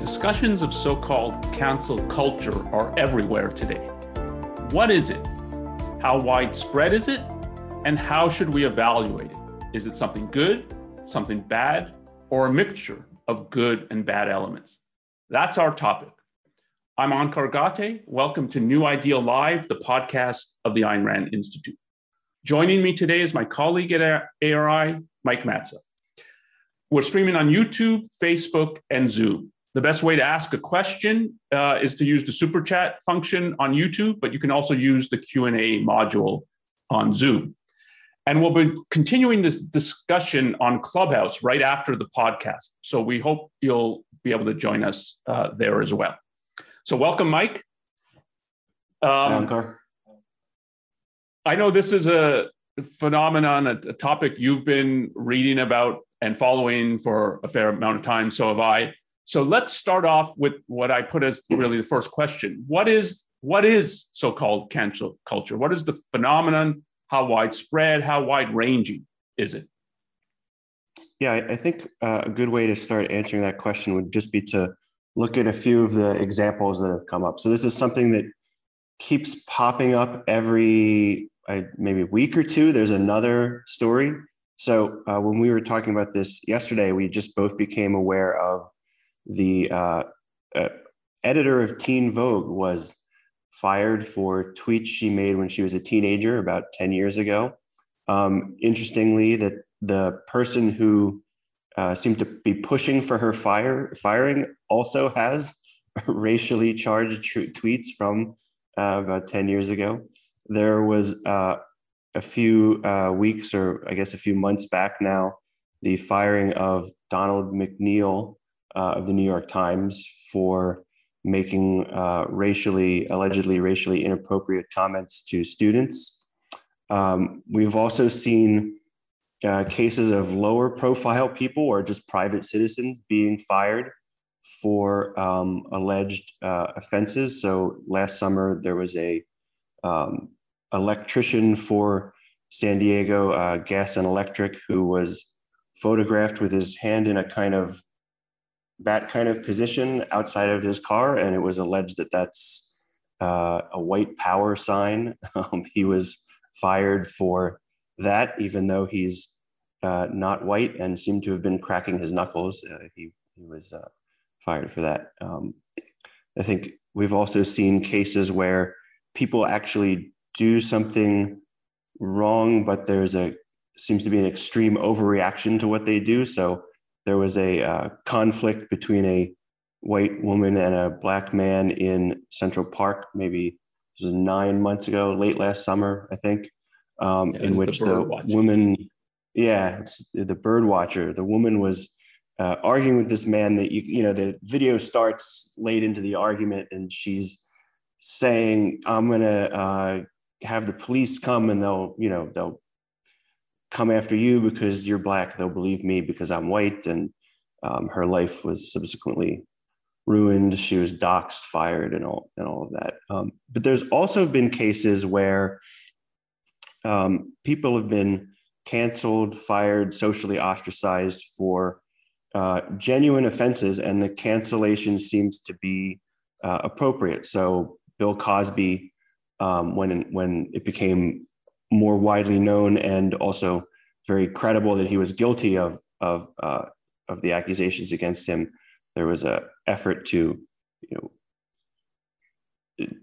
Discussions of so called cancel culture are everywhere today. What is it? How widespread is it? And how should we evaluate it? Is it something good, something bad, or a mixture of good and bad elements? That's our topic. I'm Onkar Ghate. Welcome to New Ideal Live, the podcast of the Ayn Rand Institute. Joining me today is my colleague at ARI, Mike Mazza. We're streaming on YouTube, Facebook, and Zoom. The best way to ask a question uh, is to use the super chat function on YouTube, but you can also use the Q&A module on Zoom. And we'll be continuing this discussion on Clubhouse right after the podcast. So we hope you'll be able to join us uh, there as well. So welcome, Mike. Um, I know this is a phenomenon, a, a topic you've been reading about and following for a fair amount of time. So have I. So let's start off with what I put as really the first question. What is what is so-called cancel culture? What is the phenomenon? How widespread? How wide-ranging is it? Yeah, I think uh, a good way to start answering that question would just be to look at a few of the examples that have come up. So this is something that keeps popping up every uh, maybe week or two. There's another story. So uh, when we were talking about this yesterday, we just both became aware of the uh, uh, editor of Teen Vogue was fired for tweets she made when she was a teenager about 10 years ago. Um, interestingly, that the person who uh, seemed to be pushing for her fire firing also has racially charged tweets from uh, about 10 years ago. There was uh, a few uh, weeks, or I guess a few months back now, the firing of Donald McNeil, uh, of the New York Times for making uh, racially, allegedly racially inappropriate comments to students. Um, we've also seen uh, cases of lower profile people or just private citizens being fired for um, alleged uh, offenses. So last summer there was a um, electrician for San Diego uh, Gas and Electric who was photographed with his hand in a kind of that kind of position outside of his car, and it was alleged that that's uh, a white power sign. Um, he was fired for that, even though he's uh, not white and seemed to have been cracking his knuckles. Uh, he, he was uh, fired for that. Um, I think we've also seen cases where people actually do something wrong, but there's a seems to be an extreme overreaction to what they do. So there was a uh, conflict between a white woman and a black man in Central Park, maybe nine months ago, late last summer, I think, um, yeah, in which the, the woman, yeah, the bird watcher, the woman was uh, arguing with this man that you, you know, the video starts late into the argument and she's saying, I'm going to uh, have the police come and they'll, you know, they'll come after you because you're black. They'll believe me because I'm white. And um, her life was subsequently ruined. She was doxxed, fired, and all and all of that. Um, but there's also been cases where um, people have been canceled, fired, socially ostracized for uh, genuine offenses, and the cancellation seems to be uh, appropriate. So Bill Cosby, um, when when it became more widely known and also very credible that he was guilty of of uh, of the accusations against him. There was a effort to, you know,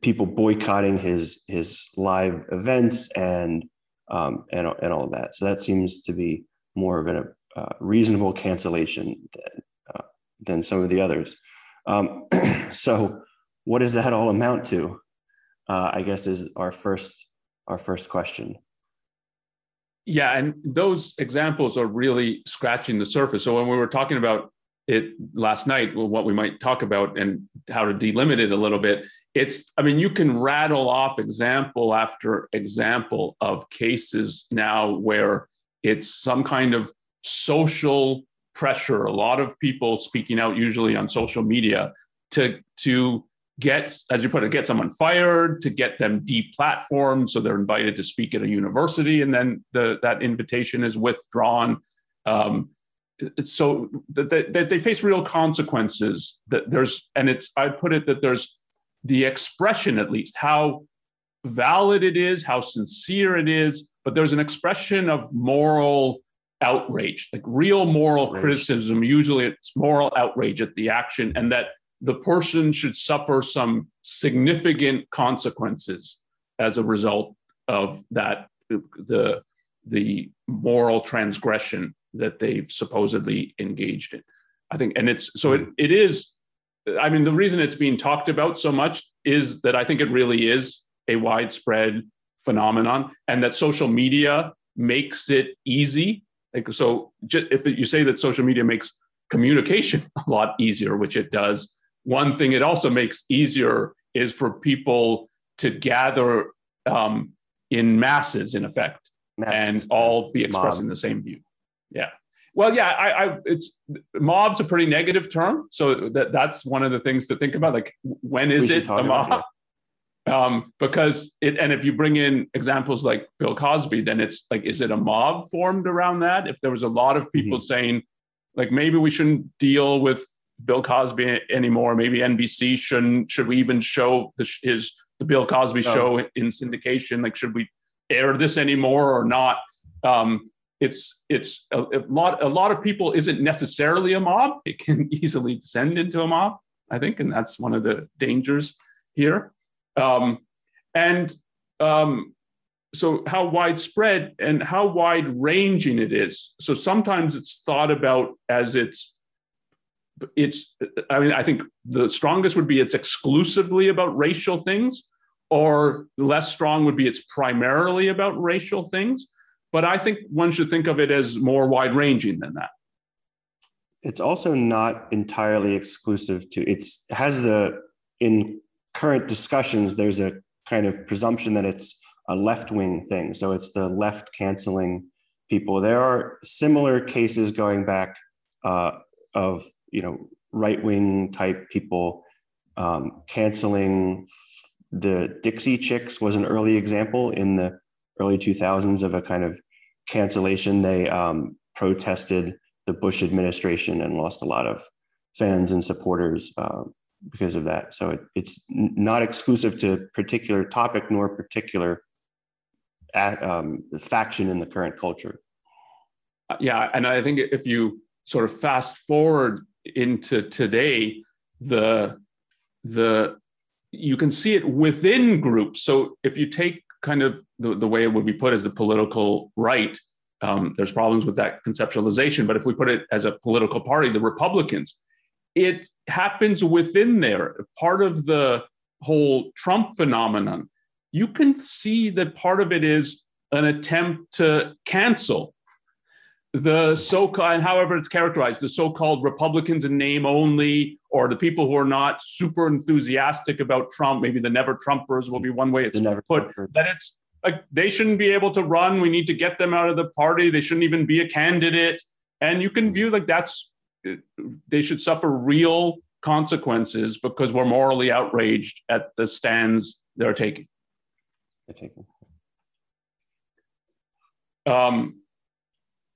people boycotting his his live events and um, and and all that. So that seems to be more of a uh, reasonable cancellation than uh, than some of the others. Um, so, what does that all amount to? Uh, I guess is our first our first question. Yeah, and those examples are really scratching the surface. So when we were talking about it last night, what we might talk about and how to delimit it a little bit, it's, I mean, you can rattle off example after example of cases now where it's some kind of social pressure, a lot of people speaking out usually on social media to to get, as you put it, get someone fired, to get them deplatformed, so they're invited to speak at a university, and then the, that invitation is withdrawn. Um, so that they, they face real consequences that there's and it's i put it that there's the expression at least how valid it is how sincere it is but there's an expression of moral outrage like real moral outrage. criticism usually it's moral outrage at the action and that the person should suffer some significant consequences as a result of that the the moral transgression that they've supposedly engaged in. I think, and it's so it, it is. I mean, the reason it's being talked about so much is that I think it really is a widespread phenomenon, and that social media makes it easy. Like, so, just if you say that social media makes communication a lot easier, which it does, one thing it also makes easier is for people to gather um, in masses, in effect, masses. and all be expressing Mob. the same view. Yeah. Well, yeah, I, I, it's mob's a pretty negative term, so that that's one of the things to think about. Like, when is it a mob? Um, because it, and if you bring in examples like Bill Cosby, then it's like, is it a mob formed around that? If there was a lot of people mm-hmm. saying, like, maybe we shouldn't deal with Bill Cosby anymore, maybe NBC shouldn't, should we even show the, his the Bill Cosby no. show in syndication? Like, should we air this anymore or not? Um, it's it's a, a, lot a lot of people isn't necessarily a mob it can easily descend into a mob i think and that's one of the dangers here um, and um, so how widespread and how wide ranging it is so sometimes it's thought about as it's it's i mean i think the strongest would be it's exclusively about racial things or less strong would be it's primarily about racial things but I think one should think of it as more wide ranging than that. It's also not entirely exclusive to it's has the in current discussions there's a kind of presumption that it's a left wing thing. So it's the left canceling people. There are similar cases going back uh, of you know right wing type people um, canceling the Dixie Chicks was an early example in the early 2000s of a kind of cancellation. They um, protested the Bush administration and lost a lot of fans and supporters uh, because of that. So it, it's not exclusive to particular topic nor particular um, faction in the current culture. Uh, yeah, and I think if you sort of fast forward into today, the the you can see it within groups. So if you take kind of the, the way it would be put as the political right. Um, there's problems with that conceptualization, but if we put it as a political party, the Republicans, it happens within there. Part of the whole Trump phenomenon, you can see that part of it is an attempt to cancel the so-called and however it's characterized the so-called republicans in name only or the people who are not super enthusiastic about trump maybe the never trumpers will be one way it's never put that it's like they shouldn't be able to run we need to get them out of the party they shouldn't even be a candidate. And you can view like that's they should suffer real consequences because we're morally outraged at the stands they're taking. They're taking. Um,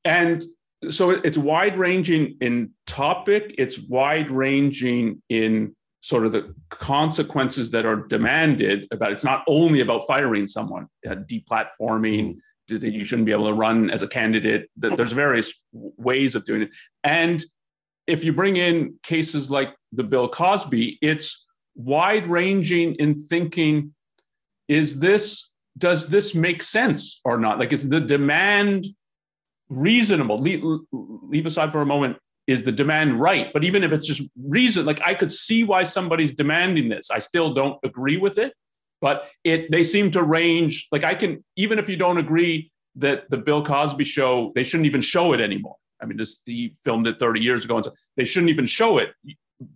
and so it's wide ranging in topic it's wide ranging in sort of the consequences that are demanded about it's not only about firing someone uh, deplatforming mm-hmm. that you shouldn't be able to run as a candidate there's various ways of doing it. And if you bring in cases like the bill cosby it's wide ranging in thinking is this does this make sense or not? Like is the demand reasonable. Leave, leave aside for a moment is the demand right but even if it's just reason like i could see why somebody's demanding this. I still don't agree with it but it they seem to range like i can even if you don't agree that the bill cosby show they shouldn't even show it anymore. I mean this he filmed it 30 years ago and so they shouldn't even show it.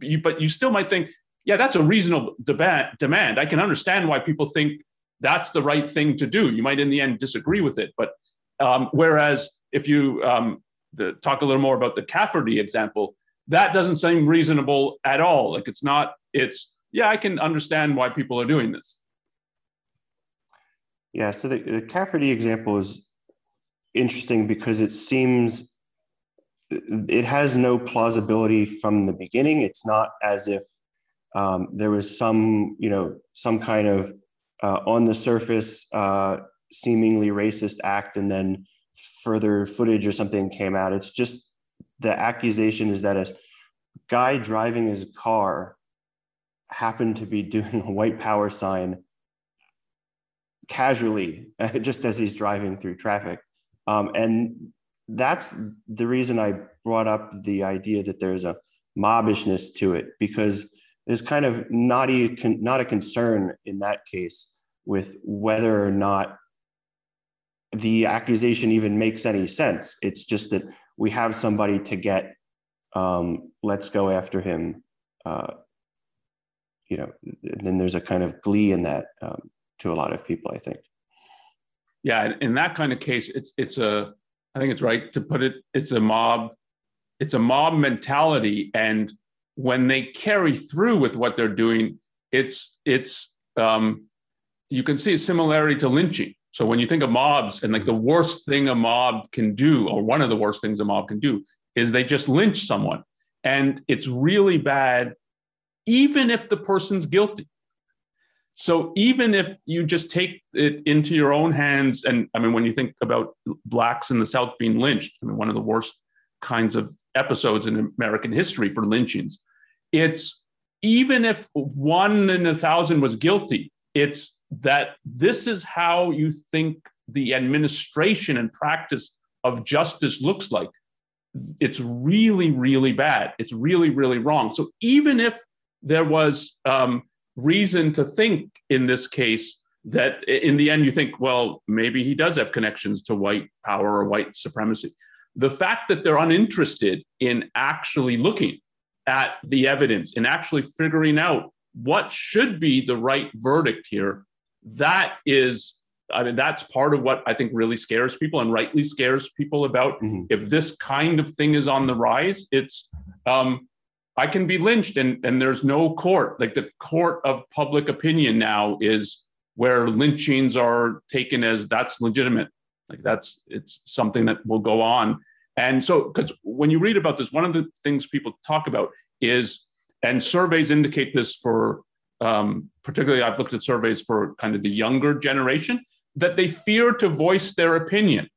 You, but you still might think yeah that's a reasonable demand demand. I can understand why people think that's the right thing to do. You might in the end disagree with it but um, whereas if you um, the, talk a little more about the Cafferty example, that doesn't seem reasonable at all. Like it's not, it's, yeah, I can understand why people are doing this. Yeah, so the, the Cafferty example is interesting because it seems it has no plausibility from the beginning. It's not as if um, there was some, you know, some kind of uh, on the surface uh, seemingly racist act, and then further footage or something came out. It's just the accusation is that a guy driving his car happened to be doing a white power sign casually, just as he's driving through traffic. Um, and that's the reason I brought up the idea that there's a mobbishness to it because there's kind of not a, not a concern in that case with whether or not the accusation even makes any sense. It's just that we have somebody to get, um, let's go after him. Uh, you know, then there's a kind of glee in that um, to a lot of people, I think. Yeah, in that kind of case, it's it's a I think it's right to put it. It's a mob. It's a mob mentality, and when they carry through with what they're doing, it's it's um, you can see a similarity to lynching. So when you think of mobs, and like the worst thing a mob can do, or one of the worst things a mob can do, is they just lynch someone, and it's really bad, even if the person's guilty. So even if you just take it into your own hands, and I mean, when you think about blacks in the South being lynched, I mean, one of the worst kinds of episodes in American history for lynchings, it's even if one in a thousand was guilty, it's that this is how you think the administration and practice of justice looks like. It's really, really bad. It's really, really wrong. So even if there was um, reason to think in this case that in the end you think, well, maybe he does have connections to white power or white supremacy. The fact that they're uninterested in actually looking at the evidence and actually figuring out what should be the right verdict here, that is, I mean, that's part of what I think really scares people and rightly scares people about mm-hmm. if this kind of thing is on the rise. It's um, I can be lynched and, and there's no court. Like the court of public opinion now is where lynchings are taken as that's legitimate. Like that's it's something that will go on. And so because when you read about this, one of the things people talk about is, and surveys indicate this for um, particularly I've looked at surveys for kind of the younger generation, that they fear to voice their opinion.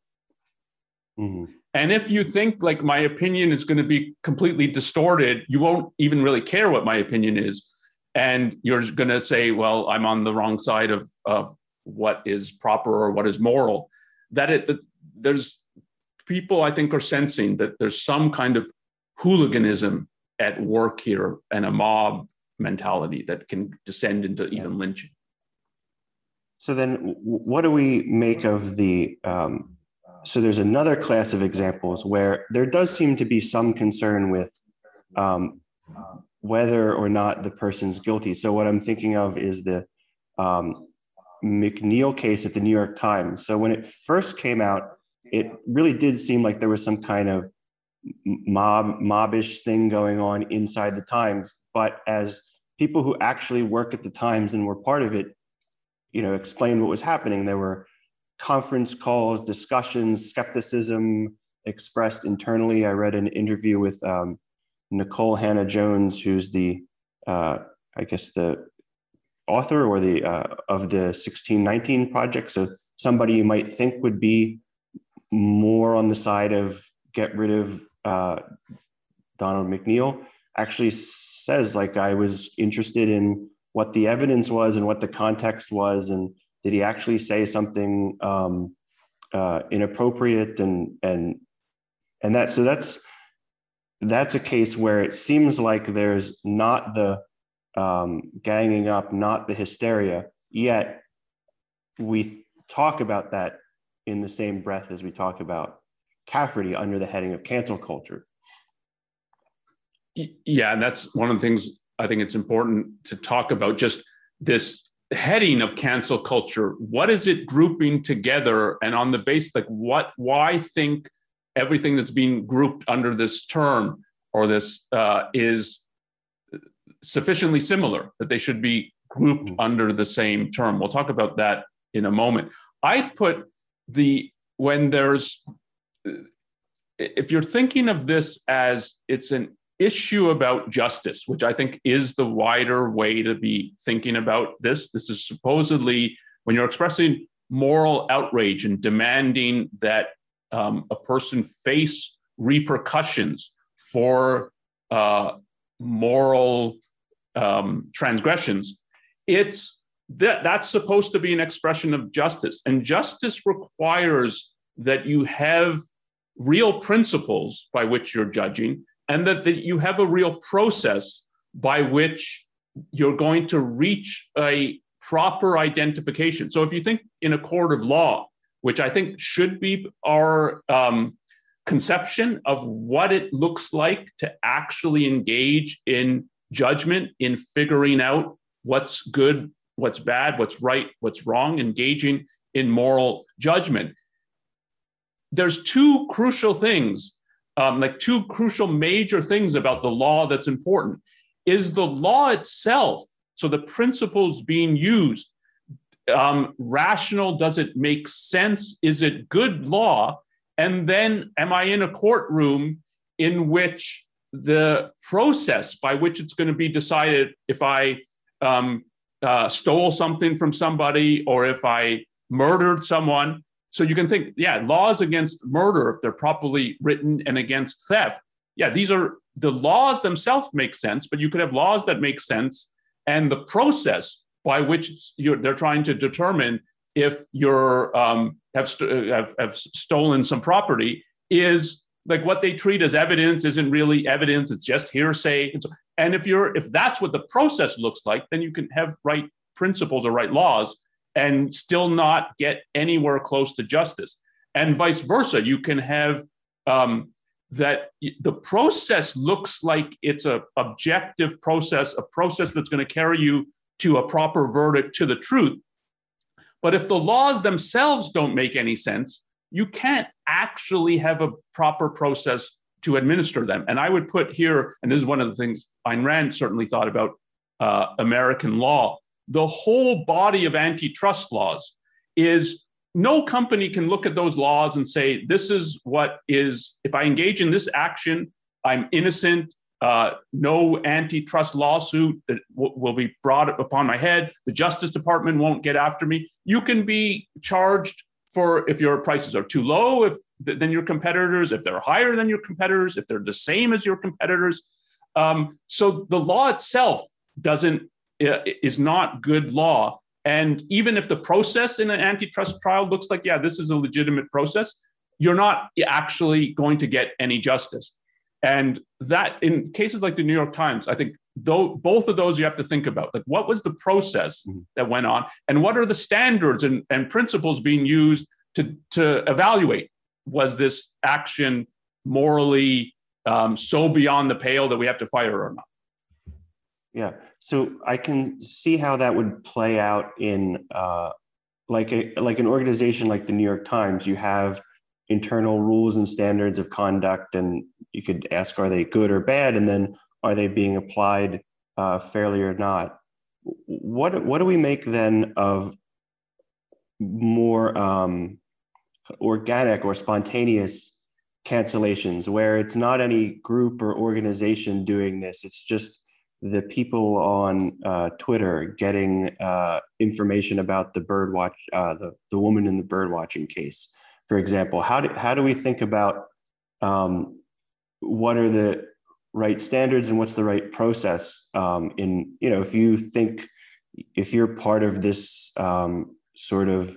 Mm-hmm. And if you think like my opinion is going to be completely distorted, you won't even really care what my opinion is. And you're going to say, well, I'm on the wrong side of, of what is proper or what is moral. That it that there's people I think are sensing that there's some kind of hooliganism at work here and a mob mentality that can descend into even lynching. So then, what do we make of the um, so there's another class of examples where there does seem to be some concern with um, whether or not the person's guilty. So what I'm thinking of is the um, McNeil case at the New York Times. So when it first came out, it really did seem like there was some kind of mob mobbish thing going on inside the Times. But as people who actually work at the Times and were part of it, you know, explained what was happening, there were conference calls, discussions, skepticism expressed internally. I read an interview with um, Nikole Hannah-Jones, who's the, uh, I guess, the author or the uh, of the 1619 project. So somebody you might think would be more on the side of get rid of uh, Donald McNeil actually says like I was interested in what the evidence was and what the context was and did he actually say something um, uh, inappropriate and and and that so that's that's a case where it seems like there's not the um, ganging up, not the hysteria. Yet we talk about that in the same breath as we talk about Cafferty under the heading of cancel culture. Yeah, and that's one of the things I think it's important to talk about. Just this heading of cancel culture what is it grouping together and on the base like what why think everything that's being grouped under this term or this uh, is sufficiently similar that they should be grouped mm-hmm. under the same term we'll talk about that in a moment i put the when there's if you're thinking of this as it's an issue about justice, which I think is the wider way to be thinking about this. This is supposedly when you're expressing moral outrage and demanding that um, a person face repercussions for uh, moral um, transgressions, it's that that's supposed to be an expression of justice, and justice requires that you have real principles by which you're judging and that, that you have a real process by which you're going to reach a proper identification. So if you think in a court of law, which I think should be our um, conception of what it looks like to actually engage in judgment, in figuring out what's good, what's bad, what's right, what's wrong, engaging in moral judgment. There's two crucial things um, like two crucial major things about the law that's important. Is the law itself so the principles being used um, rational? Does it make sense? Is it good law? And then am i in a courtroom in which the process by which it's going to be decided if i um, uh, stole something from somebody or if i murdered someone so you can think, yeah, laws against murder, if they're properly written, and against theft. Yeah, these are the laws themselves make sense, but you could have laws that make sense, and the process by which they're trying to determine if you're um, have, st- have have stolen some property is like what they treat as evidence isn't really evidence; it's just hearsay. And, so, and if you're if that's what the process looks like, then you can have right principles or right laws and still not get anywhere close to justice. And vice versa, you can have um, that the process looks like it's a objective process, a process that's going to carry you to a proper verdict to the truth. But if the laws themselves don't make any sense, you can't actually have a proper process to administer them. And I would put here, and this is one of the things Ayn Rand certainly thought about uh, American law, the whole body of antitrust laws is no company can look at those laws and say, this is what is, if I engage in this action, I'm innocent. Uh, no antitrust lawsuit will be brought upon my head. The Justice Department won't get after me. You can be charged for if your prices are too low if, than your competitors, if they're higher than your competitors, if they're the same as your competitors. Um, so the law itself doesn't is not good law. And even if the process in an antitrust trial looks like, yeah, this is a legitimate process, you're not actually going to get any justice. And that, in cases like the New York Times, I think though, both of those you have to think about. Like, what was the process mm-hmm. that went on, and what are the standards and, and principles being used to, to evaluate was this action morally um, so beyond the pale that we have to fire or not? Yeah. So I can see how that would play out in uh, like a like an organization like the New York Times. You have internal rules and standards of conduct, and you could ask, are they good or bad, and then are they being applied uh, fairly or not? What what do we make then of more um, organic or spontaneous cancellations, where it's not any group or organization doing this? It's just the people on uh, Twitter getting uh, information about the bird watch, uh, the, the woman in the bird watching case, for example. How do, how do we think about um, what are the right standards and what's the right process um, in, you know, if you think, if you're part of this um, sort of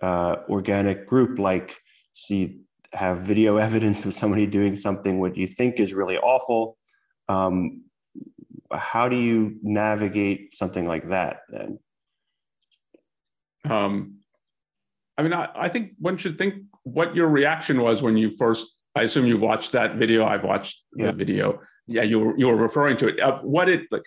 uh, organic group, like see, have video evidence of somebody doing something what you think is really awful, um, how do you navigate something like that then? Um, I mean, I, I think one should think what your reaction was when you first. I assume you've watched that video. I've watched yeah. the video. Yeah, you were you were referring to it of what it like.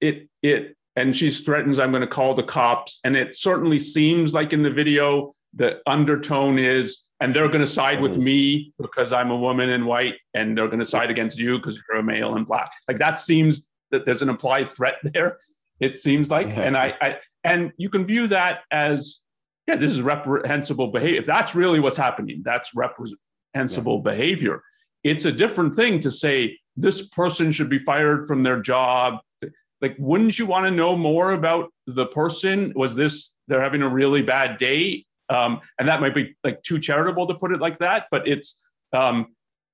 It it and she threatens, "I'm going to call the cops." And it certainly seems like in the video the undertone is and they're going to side with me because I'm a woman and white, and they're going to side against you because you're a male and black. Like that seems that there's an implied threat there. It seems like, yeah. and I, I, and you can view that as, yeah, this is reprehensible behavior. If that's really what's happening, that's reprehensible yeah. behavior. it's a different thing to say this person should be fired from their job. Like, wouldn't you want to know more about the person? Was this they're having a really bad day? Um, and that might be like too charitable to put it like that, but it's um,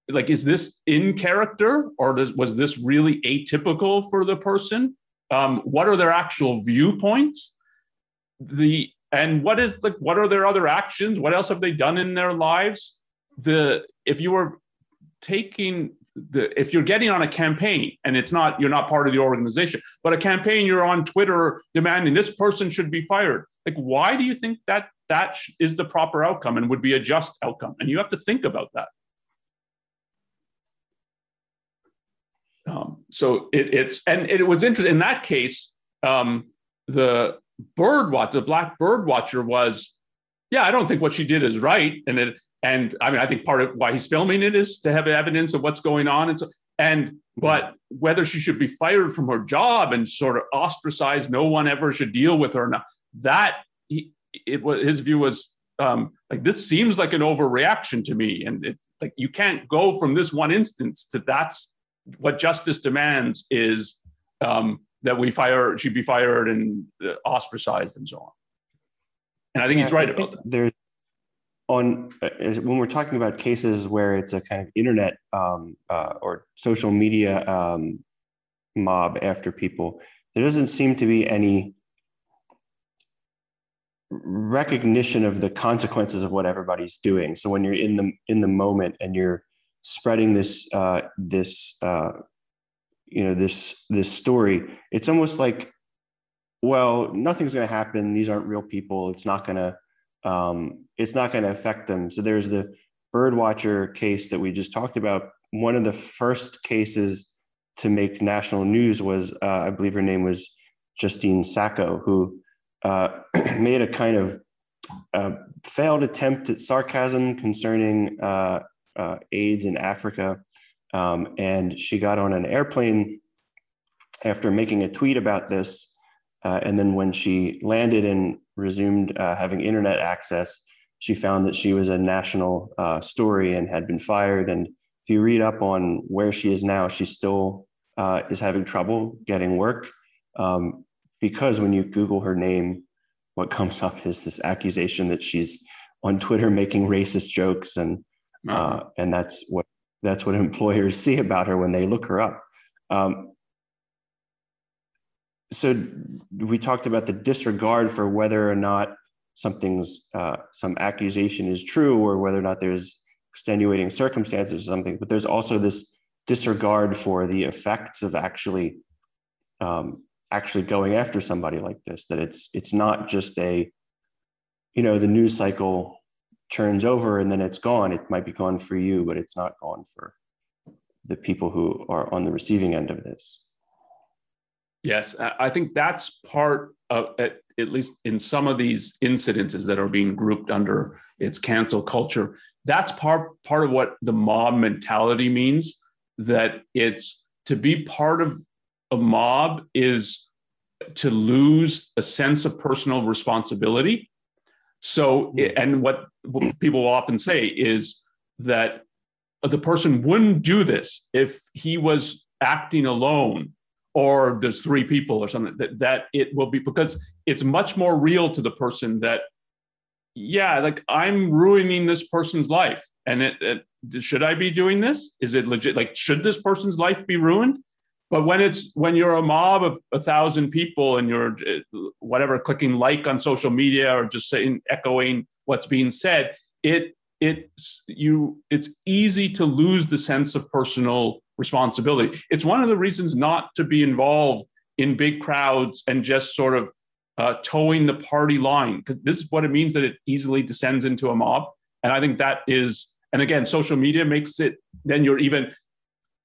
like, is this in character or does, was this really atypical for the person? Um, what are their actual viewpoints? The and what is like what are their other actions? What else have they done in their lives? The if you were taking the if you're getting on a campaign and it's not you're not part of the organization, but a campaign you're on Twitter demanding this person should be fired. Like, why do you think that that is the proper outcome and would be a just outcome? And you have to think about that. Um, so it, it's and it was interesting in that case. Um, the bird watch, the black bird watcher was, yeah, I don't think what she did is right, and it and I mean, I think part of why he's filming it is to have evidence of what's going on. And so, and but whether she should be fired from her job and sort of ostracized, no one ever should deal with her. Now that he, it was his view was um, like this seems like an overreaction to me, and it's like you can't go from this one instance to that's what justice demands is um, that we fire she be fired and uh, ostracized and so on. And I think yeah, he's right about that. There's on uh, when we're talking about cases where it's a kind of internet um, uh, or social media um, mob after people, there doesn't seem to be any recognition of the consequences of what everybody's doing. So when you're in the in the moment and you're spreading this uh, this uh, you know this this story, it's almost like, well, nothing's going to happen. These aren't real people. It's not going to um, it's not going to affect them. So there's the birdwatcher case that we just talked about. One of the first cases to make national news was, uh, I believe her name was Justine Sacco, who uh, made a kind of uh, failed attempt at sarcasm concerning uh, AIDS in Africa. Um, and she got on an airplane after making a tweet about this. Uh, and then when she landed and resumed uh, having internet access, she found that she was a national uh, story and had been fired. And if you read up on where she is now, she still uh, is having trouble getting work um, because when you Google her name, what comes up is this accusation that she's on Twitter making racist jokes, and uh, and that's what that's what employers see about her when they look her up. Um, so we talked about the disregard for whether or not something's uh, some accusation is true or whether or not there's extenuating circumstances or something but there's also this disregard for the effects of actually um, actually going after somebody like this that it's it's not just a you know the news cycle churns over and then it's gone it might be gone for you but it's not gone for the people who are on the receiving end of this Yes, I think that's part of, at, at, least in some of these incidences that are being grouped under its cancel culture, that's part, part of what the mob mentality means. That it's to be part of a mob is to lose a sense of personal responsibility. So, hmm. and what, what people often say is that the person wouldn't do this if he was acting alone or there's three people or something that, that it will be because it's much more real to the person that yeah like i'm ruining this person's life. And it, it should i be doing this? Is it legit? Like should this person's life be ruined but when it's when you're a mob of a thousand people and you're whatever clicking like on social media or just saying echoing what's being said it it's you it's easy to lose the sense of personal responsibility. It's one of the reasons not to be involved in big crowds and just sort of uh, toeing the party line, because this is what it means that it easily descends into a mob. And I think that is, and again, social media makes it, then you're even,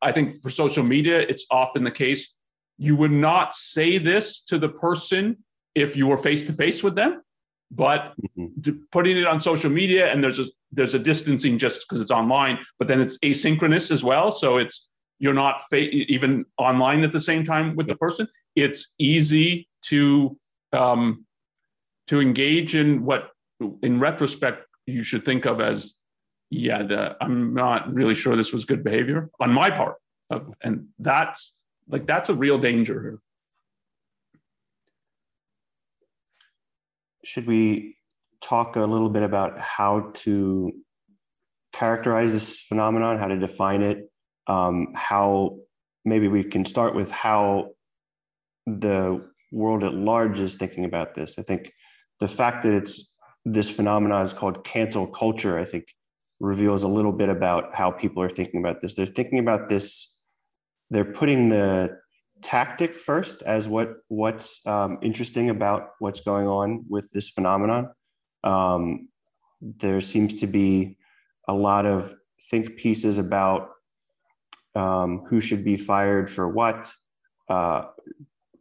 I think for social media, it's often the case you would not say this to the person if you were face to face with them but mm-hmm. putting it on social media and there's a there's a distancing just because it's online but then it's asynchronous as well so it's you're not fa- even online at the same time with the person. It's easy to um, to engage in what, in retrospect, you should think of as yeah, the, I'm not really sure this was good behavior on my part, and that's like that's a real danger here. Should we talk a little bit about how to characterize this phenomenon, how to define it, um, how maybe we can start with how the world at large is thinking about this. I think the fact that it's this phenomenon is called cancel culture, I think reveals a little bit about how people are thinking about this. They're thinking about this, they're putting the tactic first as what what's um, interesting about what's going on with this phenomenon. Um, there seems to be a lot of think pieces about um, who should be fired for what. Uh,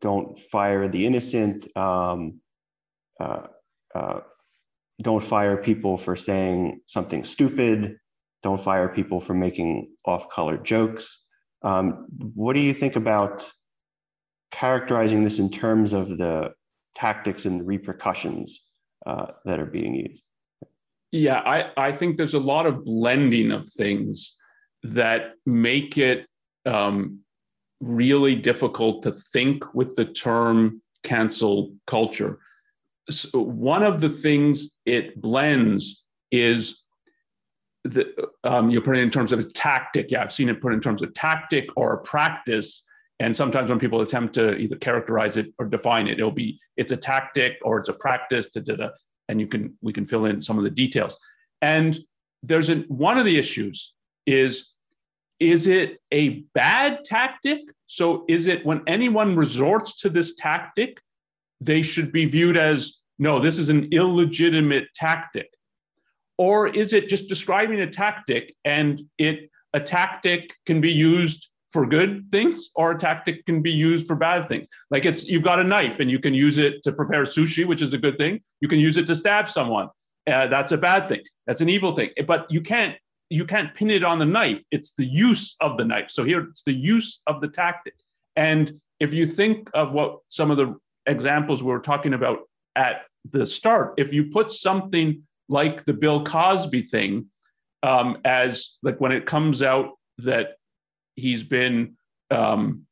don't fire the innocent. Um, uh, uh, don't fire people for saying something stupid. Don't fire people for making off-color jokes. Um, what do you think about characterizing this in terms of the tactics and the repercussions uh, that are being used? Yeah, I, I think there's a lot of blending of things that make it um, really difficult to think with the term cancel culture. So one of the things it blends is the um, you put it in terms of a tactic. Yeah, I've seen it put in terms of tactic or a practice. And sometimes when people attempt to either characterize it or define it, it'll be it's a tactic or it's a practice. Da, da, da, and you can we can fill in some of the details. And there's an, one of the issues is is it a bad tactic? So is it when anyone resorts to this tactic, they should be viewed as no, this is an illegitimate tactic? Or is it just describing a tactic and it a tactic can be used for good things or a tactic can be used for bad things. Like it's you've got a knife and you can use it to prepare sushi, which is a good thing. You can use it to stab someone. Uh, that's a bad thing. That's an evil thing. But you can't you can't pin it on the knife. It's the use of the knife. So here it's the use of the tactic. And if you think of what some of the examples we were talking about at the start, if you put something like the Bill Cosby thing um, as like when it comes out that he's been um,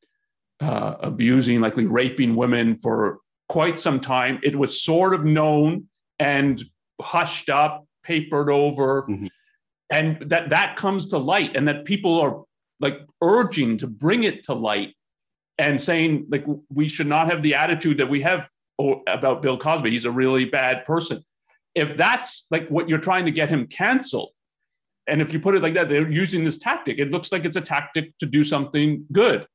uh, abusing, likely raping women for quite some time, it was sort of known and hushed up, papered over. Mm-hmm and that that comes to light and that people are like urging to bring it to light and saying like we should not have the attitude that we have about Bill Cosby. He's a really bad person. If that's like what you're trying to get him canceled, and if you put it like that, they're using this tactic. It looks like it's a tactic to do something good.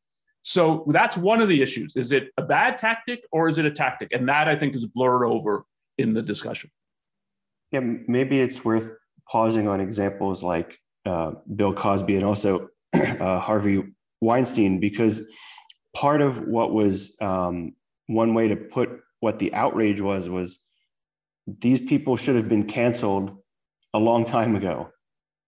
So that's one of the issues. Is it a bad tactic or is it a tactic? And that I think is blurred over in the discussion. Yeah, maybe it's worth pausing on examples like uh, Bill Cosby and also uh, Harvey Weinstein, because part of what was um, one way to put what the outrage was was these people should have been canceled a long time ago.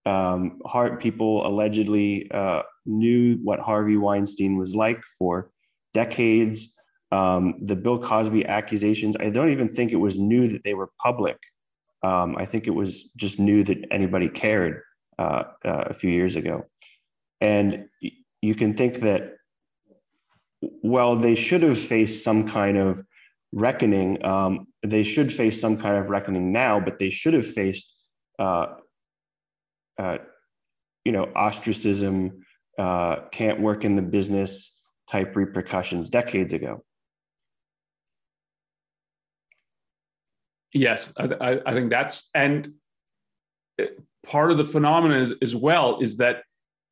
Um, people allegedly uh, knew what Harvey Weinstein was like for decades. Um, the Bill Cosby accusations, I don't even think it was new that they were public. Um, I think it was just new that anybody cared uh, uh, a few years ago. And you can think that, well, they should have faced some kind of reckoning. Um, they should face some kind of reckoning now, but they should have faced, uh, uh you know, ostracism, uh, can't work in the business type repercussions decades ago. Yes, I, I, think that's and part of the phenomenon as well is that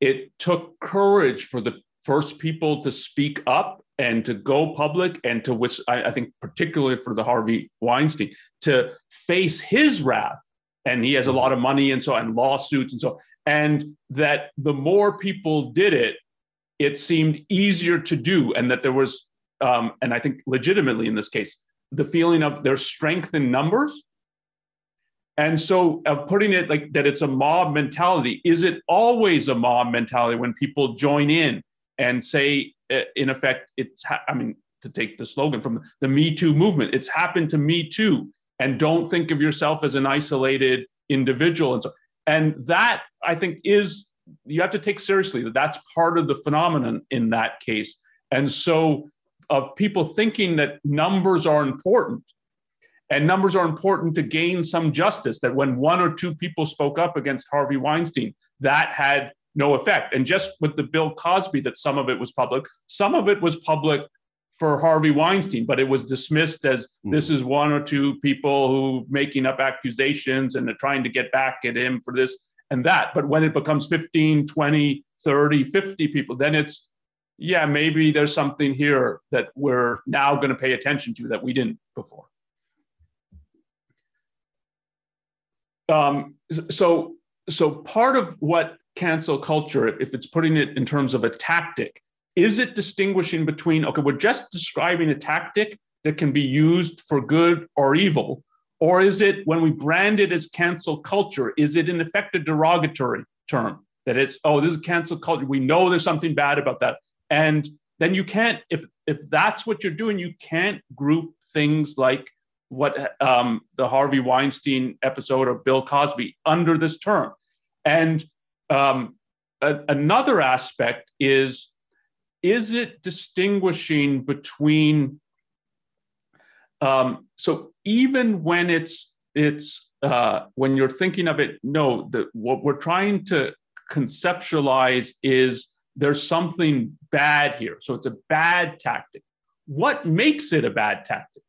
it took courage for the first people to speak up and to go public and to which I, I think particularly for the Harvey Weinstein to face his wrath and he has a lot of money and so and lawsuits and so and that the more people did it it seemed easier to do and that there was um, and i think legitimately in this case the feeling of their strength in numbers. And so, of putting it like that, it's a mob mentality. Is it always a mob mentality when people join in and say, Eh, in effect, it's, I mean, to take the slogan from the Me Too movement, it's happened to me too. And don't think of yourself as an isolated individual. And so, And that I think is you have to take seriously that that's part of the phenomenon in that case. And so of people thinking that numbers are important and numbers are important to gain some justice that when one or two people spoke up against Harvey Weinstein that had no effect and just with the Bill Cosby that some of it was public some of it was public for Harvey Weinstein, but it was dismissed as mm. this is one or two people who making up accusations and trying to get back at him for this and that. But when it becomes 15, 20, 30, 50 people, then it's, yeah, maybe there's something here that we're now going to pay attention to that we didn't before. Um, so, so part of what cancel culture, if it's putting it in terms of a tactic, is it distinguishing between, okay, we're just describing a tactic that can be used for good or evil? Or is it when we brand it as cancel culture, is it in effect a derogatory term? That it's, oh, this is cancel culture. We know there's something bad about that. And then you can't, if if that's what you're doing, you can't group things like what um, the Harvey Weinstein episode or Bill Cosby under this term. And um, a, another aspect is is it distinguishing between um, so even when it's it's uh, when you're thinking of it no the, what we're trying to conceptualize is there's something bad here. So it's a bad tactic. What makes it a bad tactic?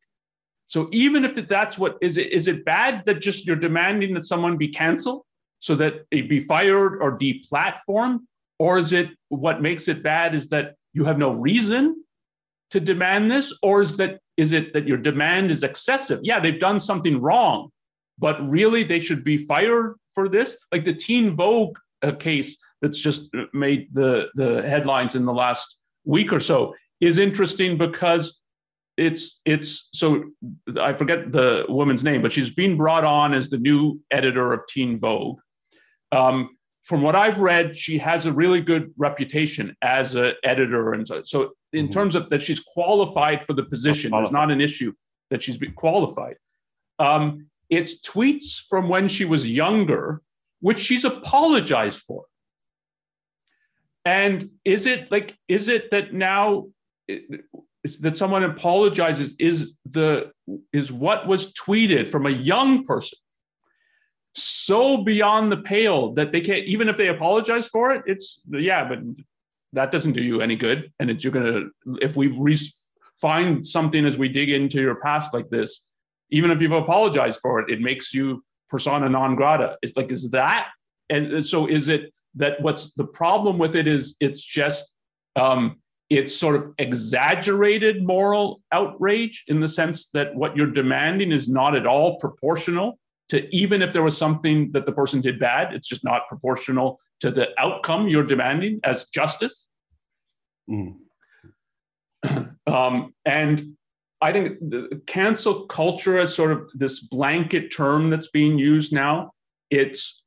So even if that's what is it is it bad that just you're demanding that someone be canceled so that it be fired or deplatformed? Or is it what makes it bad is that you have no reason to demand this? Or is that is it that your demand is excessive? Yeah they've done something wrong but really they should be fired for this? Like the teen vogue uh, case that's just made the the headlines in the last week or so is interesting because it's it's so i forget the woman's name but she's been brought on as the new editor of teen vogue um, from what I've read, she has a really good reputation as an editor, and so, so in mm-hmm. terms of that, she's qualified for the position. There's not an issue that she's been qualified. Um, it's tweets from when she was younger, which she's apologized for. And is it like, is it that now is that someone apologizes? Is the is what was tweeted from a young person so beyond the pale that they can't even if they apologize for it it's yeah but that doesn't do you any good. And it's you're gonna if we re- find something as we dig into your past like this even if you've apologized for it it makes you persona non grata. It's like is that and so is it that what's the problem with it is it's just um, it's sort of exaggerated moral outrage in the sense that what you're demanding is not at all proportional to even if there was something that the person did bad, it's just not proportional to the outcome you're demanding as justice. Mm. um, and I think the cancel culture is sort of this blanket term that's being used now. It's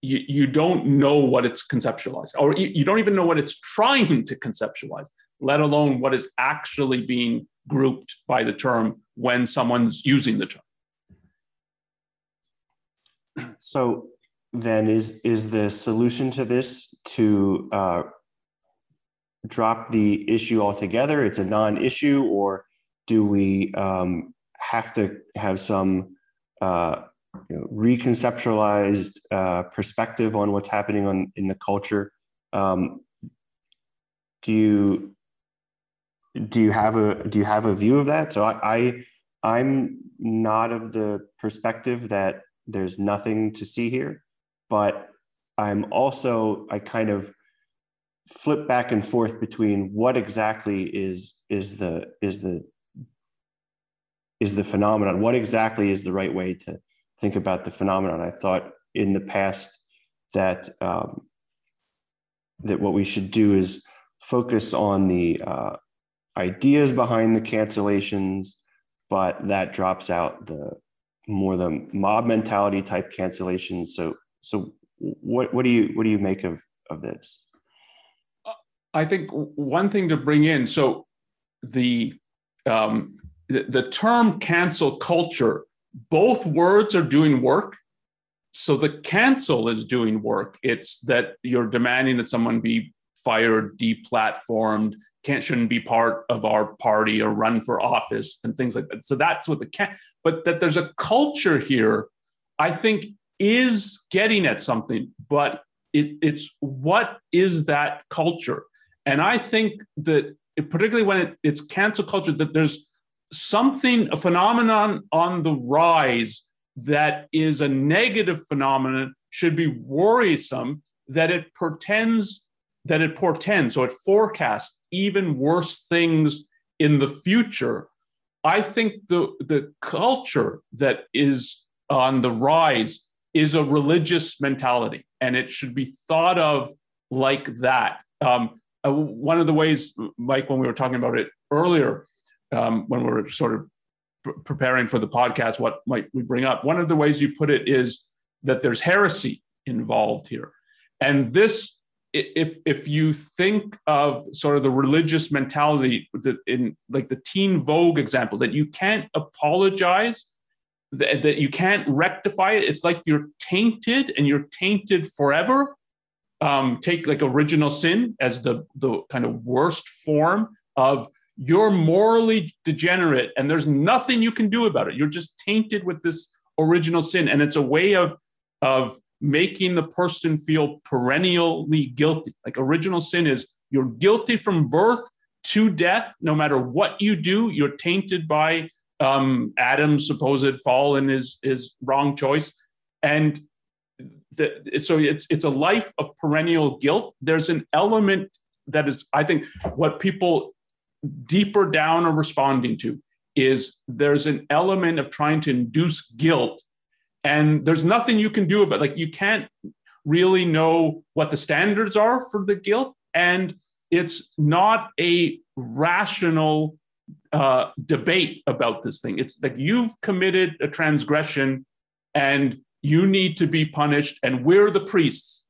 you, you don't know what it's conceptualized, or you, you don't even know what it's trying to conceptualize, let alone what is actually being grouped by the term when someone's using the term. So then is is the solution to this to uh, drop the issue altogether? It's a non-issue, or do we um, have to have some uh, you know, reconceptualized uh, perspective on what's happening on in the culture? Um, do you do you have a do you have a view of that? So I, I I'm not of the perspective that there's nothing to see here but i'm also i kind of flip back and forth between what exactly is is the is the is the phenomenon? What exactly is the right way to think about the phenomenon? I thought in the past that um, that what we should do is focus on the uh, ideas behind the cancellations but that drops out the more the mob mentality type cancellation. So, so what what do you what do you make of of this? I think one thing to bring in. So, the um, the, the term cancel culture, both words are doing work. so the cancel is doing work. It's that you're demanding that someone be fired, deplatformed, can't shouldn't be part of our party or run for office and things like that. So that's what the can but that there's a culture here, I think is getting at something, but it, it's what is that culture? And I think that it, particularly when it, it's cancel culture, that there's something, a phenomenon on the rise that is a negative phenomenon should be worrisome that it pretends that it portends so it forecasts even worse things in the future i think the the culture that is on the rise is a religious mentality and it should be thought of like that um, uh, one of the ways mike when we were talking about it earlier um, when we were sort of preparing for the podcast, what might we bring up? One of the ways you put it is that there's heresy involved here. And this, if if you think of sort of the religious mentality in like the teen vogue example, that you can't apologize, that, that you can't rectify it. It's like you're tainted and you're tainted forever. Um, take like original sin as the the kind of worst form of you're morally degenerate and there's nothing you can do about it. You're just tainted with this original sin. And it's a way of, of making the person feel perennially guilty. Like original sin is you're guilty from birth to death. No matter what you do, you're tainted by um, Adam's supposed fall and his, his wrong choice. And the, so it's, it's a life of perennial guilt. There's an element that is, I think, what people deeper down are responding to is there's an element of trying to induce guilt and there's nothing you can do about like you can't really know what the standards are for the guilt and it's not a rational uh, debate about this thing it's like you've committed a transgression and you need to be punished and we're the priests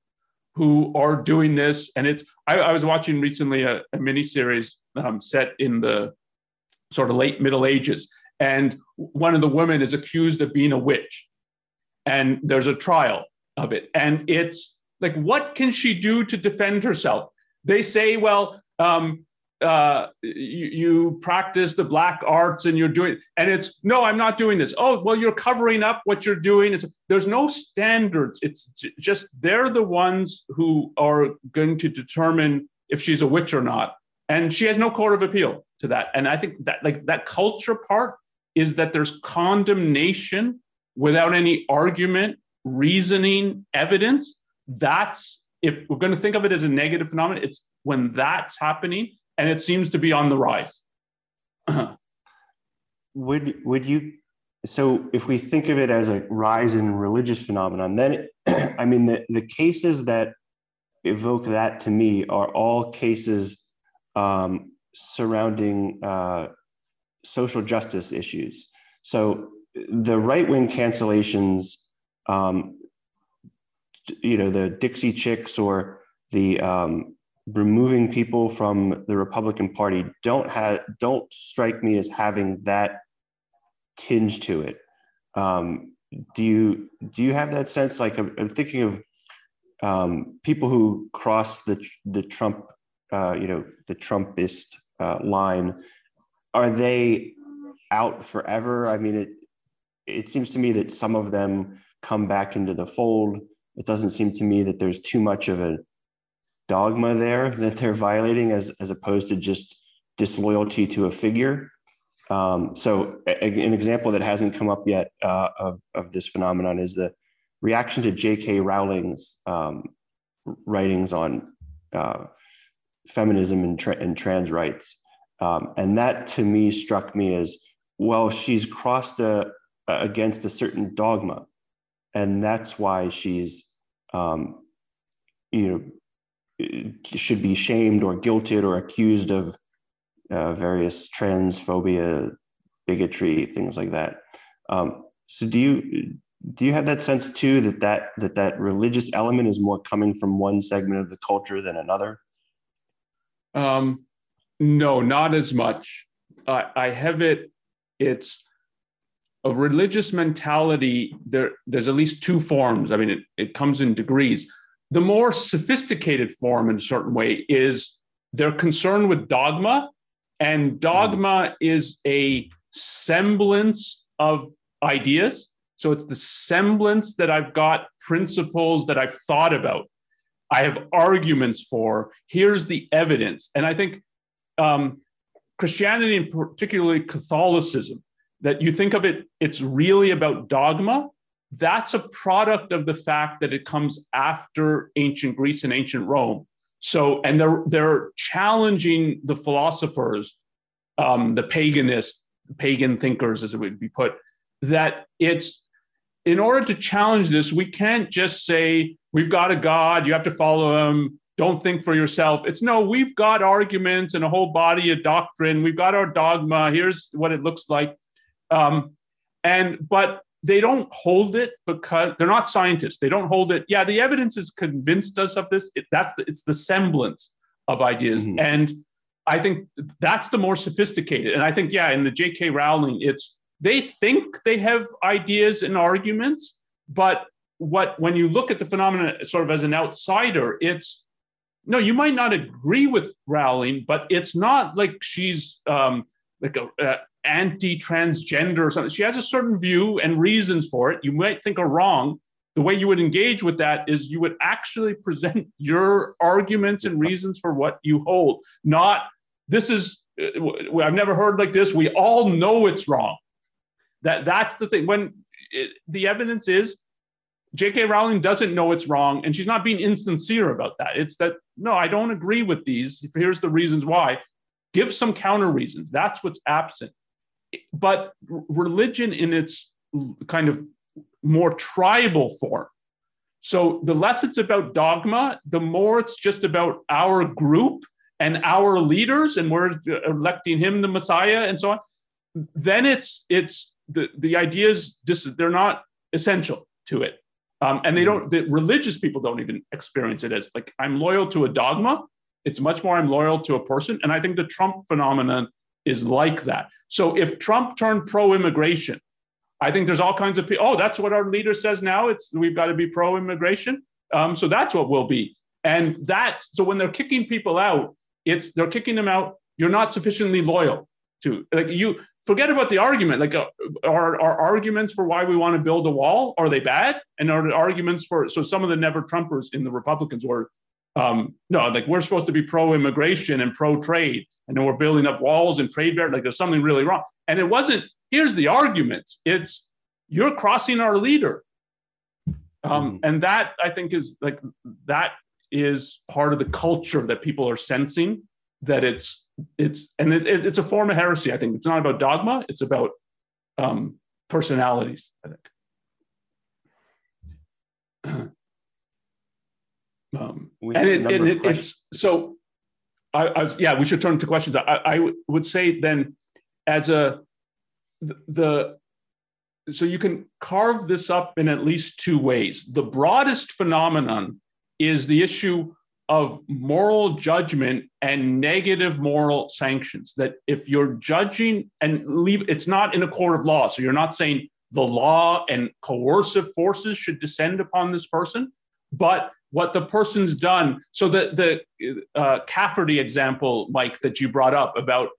who are doing this and it's i, I was watching recently a, a mini series um, set in the sort of late Middle Ages. And one of the women is accused of being a witch. And there's a trial of it. And it's like, what can she do to defend herself? They say, well, um, uh, you, you, practice the black arts and you're doing, and it's no, I'm not doing this. Oh, well, you're covering up what you're doing. It's, there's no standards. It's just they're the ones who are going to determine if she's a witch or not and she has no court of appeal to that and i think that like that culture part is that there's condemnation without any argument reasoning evidence that's if we're going to think of it as a negative phenomenon it's when that's happening and it seems to be on the rise would would you so if we think of it as a rise in religious phenomenon then i mean the, the cases that evoke that to me are all cases um, surrounding uh, social justice issues. So the right wing cancellations, um, you know, the Dixie Chicks or the um, removing people from the Republican Party don't have don't strike me as having that tinge to it. Um, do you do you have that sense? Like I'm, I'm thinking of um, people who cross the the Trump uh, you know, the Trumpist uh, line, are they out forever? I mean, it it seems to me that some of them come back into the fold. It doesn't seem to me that there's too much of a dogma there that they're violating, as as opposed to just disloyalty to a figure. Um, so, a, an example that hasn't come up yet uh, of of this phenomenon is the reaction to J.K. Rowling's um, writings on uh, feminism and, tra- and trans rights. Um, and that to me struck me as well, she's crossed a, against a certain dogma. And that's why she's, um, you know, should be shamed or guilted or accused of uh, various transphobia, bigotry, things like that. Um, so do you do you have that sense too that that that that religious element is more coming from one segment of the culture than another? Um, no, not as much. I have it. It's a religious mentality, there, there's at least two forms. I mean, it, it comes in degrees. The more sophisticated form, in a certain way, is they're concerned with dogma, and dogma is a semblance of ideas. So it's the semblance that I've got principles that I've thought about. I have arguments for. Here's the evidence. And I think um, Christianity, and particularly Catholicism, that you think of it, it's really about dogma. That's a product of the fact that it comes after ancient Greece and ancient Rome. So, and they're they're challenging the philosophers, um, the paganists, pagan thinkers, as it would be put, that it's in order to challenge this, we can't just say we've got a God, you have to follow him, don't think for yourself. It's no, we've got arguments and a whole body of doctrine. We've got our dogma. Here's what it looks like. Um, and but they don't hold it because they're not scientists. They don't hold it. Yeah, the evidence has convinced us of this. It, that's the, it's the semblance of ideas, mm-hmm. and I think that's the more sophisticated. And I think yeah, in the J.K. Rowling, it's they think they have ideas and arguments, but what when you look at the phenomena sort of as an outsider, it's no, you might not agree with Rowling, but it's not like she's um, like a, a anti-transgender or something. She has a certain view and reasons for it. You might think are wrong. The way you would engage with that is you would actually present your arguments and reasons for what you hold. Not this is uh, I've never heard like this. We all know it's wrong. That that's the thing. When it, the evidence is J.K. Rowling doesn't know it's wrong, and she's not being insincere about that. It's that no, I don't agree with these. Here's the reasons why. Give some counter reasons. That's what's absent. But religion, in its kind of more tribal form. So the less it's about dogma, the more it's just about our group and our leaders, and we're electing him the Messiah and so on. Then it's it's the the ideas just they're not essential to it um, and they don't, the religious people don't even experience it as like, I'm loyal to a dogma. It's much more, I'm loyal to a person. And I think the Trump phenomenon is like that. So if Trump turned pro immigration, I think there's all kinds of people, oh, that's what our leader says now. It's we've got to be pro immigration. Um, so that's what we'll be. And that's so when they're kicking people out, it's they're kicking them out. You're not sufficiently loyal to like you forget about the argument. Like, uh, are, are arguments for why we want to build a wall are they bad? And are the arguments for so some of the never Trumpers in the Republicans were um, no, like we're supposed to be pro immigration and pro trade, and then we're building up walls and trade barriers. Like there's something really wrong. And it wasn't. Here's the arguments. It's you're crossing our leader, um, mm. and that I think is like that is part of the culture that people are sensing that it's it's and it, it, it's a form of heresy. I think it's not about dogma; it's about um, personalities. I think. um, and it, it, it's so. I, I, was yeah. We should turn to questions. I, I would say then, as a the, the so you can carve this up in at least two ways. The broadest phenomenon is the issue of moral judgment and negative moral sanctions. That if you're judging and leave, it's not in a court of law. So you're not saying the law and coercive forces should descend upon this person, but what the person's done. So the the uh, Cafferty example, Mike, that you brought up about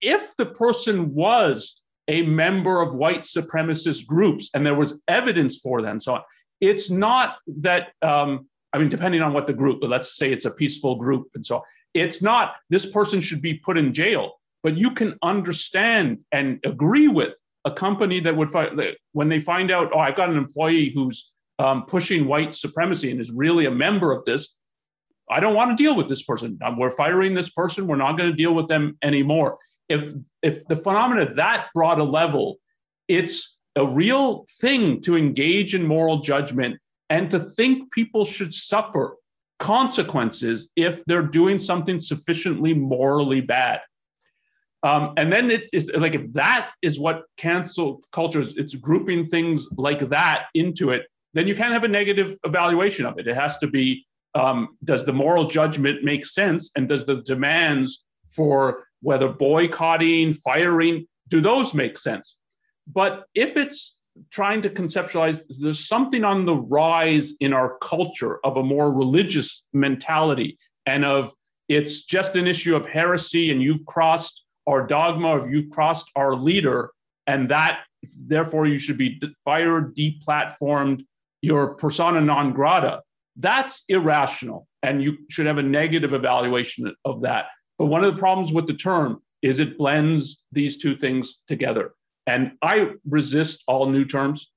if the person was a member of white supremacist groups and there was evidence for them, so on, it's not that um, I mean, depending on what the group, but let's say it's a peaceful group and so on. It's not this person should be put in jail, but you can understand and agree with a company that would find when they find out, oh, I've got an employee who's um, pushing white supremacy and is really a member of this. I don't want to deal with this person. We're firing this person. We're not going to deal with them anymore. If if the phenomena that broad a level, it's a real thing to engage in moral judgment and to think people should suffer consequences if they're doing something sufficiently morally bad. Um, and then it is like if that is what cancel culture is, it's grouping things like that into it, then you can't have a negative evaluation of it. It has to be um, does the moral judgment make sense? And does the demands for whether boycotting, firing, do those make sense? But if it's trying to conceptualize, there's something on the rise in our culture of a more religious mentality and of it's just an issue of heresy and you've crossed our dogma or you've crossed our leader and that therefore you should be fired deplatformed your persona non grata that's irrational. And you should have a negative evaluation of that. But one of the problems with the term is it blends these two things together. And i resist all new terms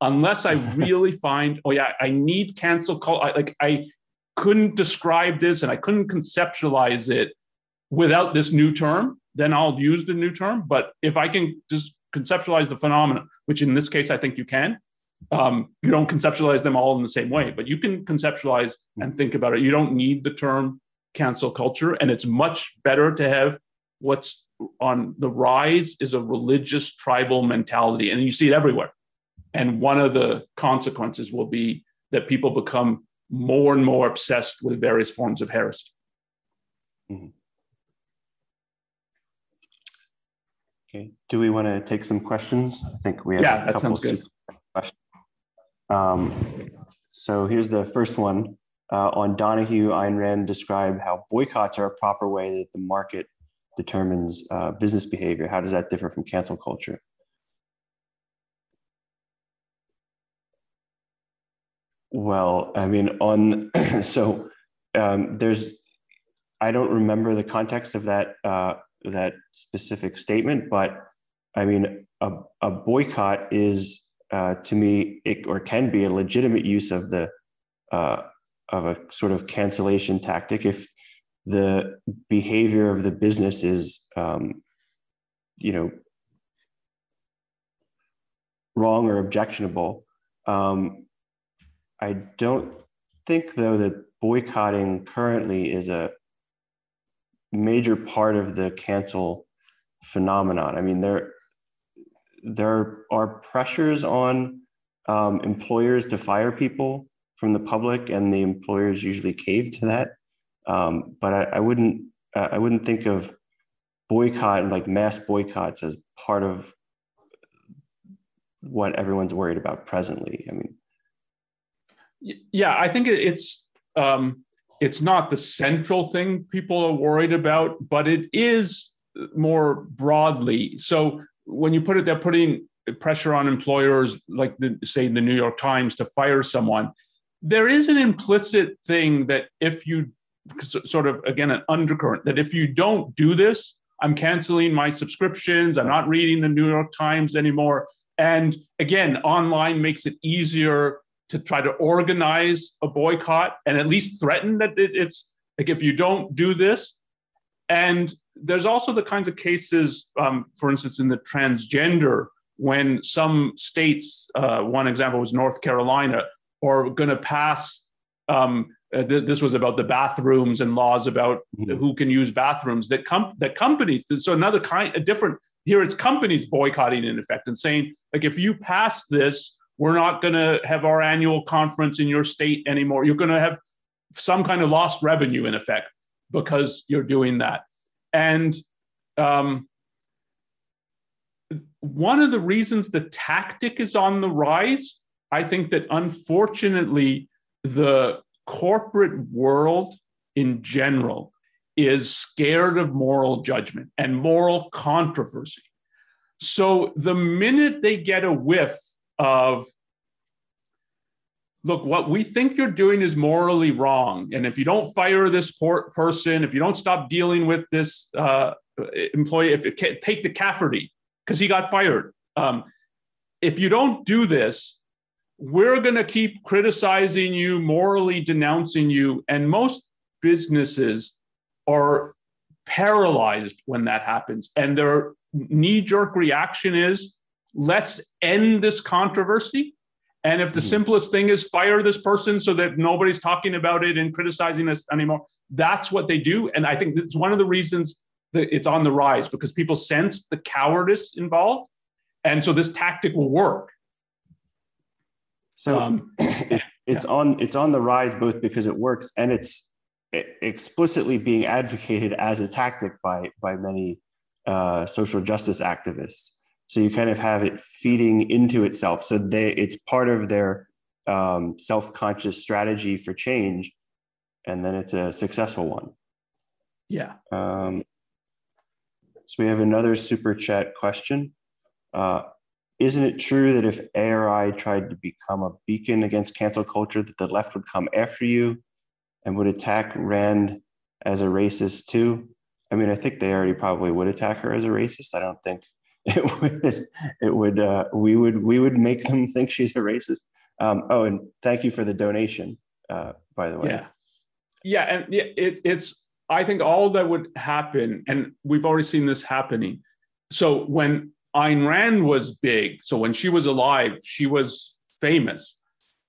unless i really find oh yeah i need cancel call like i couldn't describe this and I couldn't conceptualize it without this new term, then I'll use the new term. But if I can just conceptualize the phenomenon, which in this case I think you can, um, you don't conceptualize them all in the same way, but you can conceptualize and think about it. You don't need the term cancel culture, and it's much better to have what's on the rise is a religious tribal mentality, and you see it everywhere. And one of the consequences will be that people become more and more obsessed with various forms of heresy. Mm-hmm. Okay. Do we want to take some questions? I think we have yeah, a couple of questions. Um, so here's the first one. Uh, on Donahue, Ayn Rand described how boycotts are a proper way that the market determines uh, business behavior. How does that differ from cancel culture? Well, I mean, on so um, there's I don't remember the context of that uh, that specific statement, but I mean, a, a boycott is uh, to me it, or can be a legitimate use of the uh, of a sort of cancellation tactic if the behavior of the business is um, you know wrong or objectionable. Um, I don't think, though, that boycotting currently is a major part of the cancel phenomenon. I mean, there there are pressures on um, employers to fire people from the public, and the employers usually cave to that. Um, but I, I wouldn't I wouldn't think of boycott like mass boycotts as part of what everyone's worried about presently. I mean, yeah, I think it's um, it's not the central thing people are worried about, but it is more broadly. So when you put it, they're putting pressure on employers, like the, say the New York Times, to fire someone. There is an implicit thing that if you sort of again an undercurrent that if you don't do this, I'm canceling my subscriptions. I'm not reading the New York Times anymore. And again, online makes it easier to try to organize a boycott and at least threaten that it, it's like if you don't do this. And there's also the kinds of cases, um, for instance, in the transgender, when some states, uh, one example was North Carolina, are going to pass. Um, uh, th- this was about the bathrooms and laws about mm-hmm. who can use bathrooms. That com- that companies. So another kind, a different. Here it's companies boycotting in effect and saying like if you pass this, we're not going to have our annual conference in your state anymore. You're going to have some kind of lost revenue in effect because you're doing that. And um, one of the reasons the tactic is on the rise, I think that unfortunately, the corporate world in general is scared of moral judgment and moral controversy. So the minute they get a whiff of look what we think you're doing is morally wrong. And if you don't fire this person if you don't stop dealing with this uh, employee if it take the cafferty because he got fired. Um, if you don't do this we're going to keep criticizing you morally denouncing you and most businesses are paralyzed when that happens. And their knee-jerk reaction is let's end this controversy. And if the mm-hmm. simplest thing is fire this person so that nobody's talking about it and criticizing us anymore, that's what they do. And I think it's one of the reasons that it's on the rise because people sense the cowardice involved. And so this tactic will work. So um, it's yeah. on it's on the rise both because it works and it's explicitly being advocated as a tactic by by many uh, social justice activists. So you kind of have it feeding into itself. So they it's part of their um, self-conscious strategy for change, and then it's a successful one. Yeah. Um, so we have another super chat question. Uh, isn't it true that if ARI tried to become a beacon against cancel culture, that the left would come after you and would attack Rand as a racist too? I mean, I think they already probably would attack her as a racist. I don't think it would. It would. Uh, we would. We would make them think she's a racist. Um, oh, and thank you for the donation, uh, by the way. Yeah, yeah, and yeah, it, it's. I think all that would happen, and we've already seen this happening. So when Ayn Rand was big. So when she was alive, she was famous.